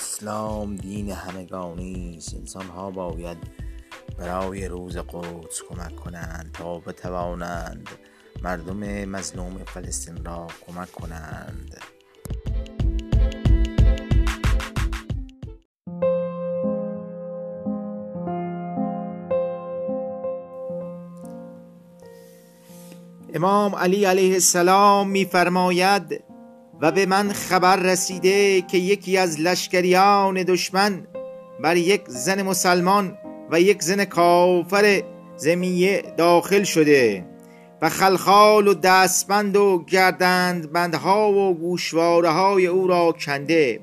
اسلام دین همگانی است. انسان ها باید برای روز قدس کمک کنند تا بتوانند مردم مظلوم فلسطین را کمک کنند. امام علی علیه السلام میفرماید و به من خبر رسیده که یکی از لشکریان دشمن بر یک زن مسلمان و یک زن کافر زمیه داخل شده و خلخال و دستبند و گردند بندها و گوشواره های او را کنده.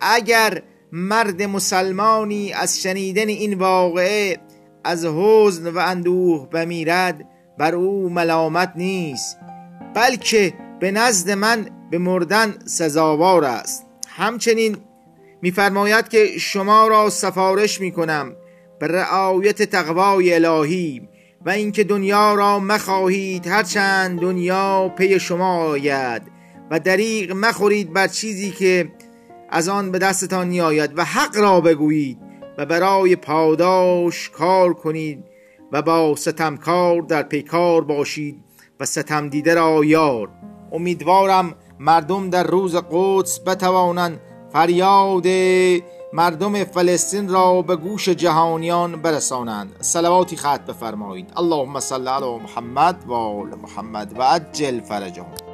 اگر مرد مسلمانی از شنیدن این واقعه از حزن و اندوه بمیرد بر او ملامت نیست بلکه به نزد من به مردن سزاوار است. همچنین میفرماید که شما را سفارش می کنم به رعایت تقوای الهی و اینکه دنیا را مخواهید. هرچند دنیا پی شما آید و دریغ مخورید بر چیزی که از آن به دستتان نیاید و حق را بگویید و برای پاداش کار کنید و با ستمکار در پیکار باشید و ستم دیده را یار. امیدوارم مردم در روز قدس بتوانند فریاد مردم فلسطین را به گوش جهانیان برسانند. صلواتی خط بفرمایید. اللهم صل علی محمد و آل محمد و عجل فرجهم.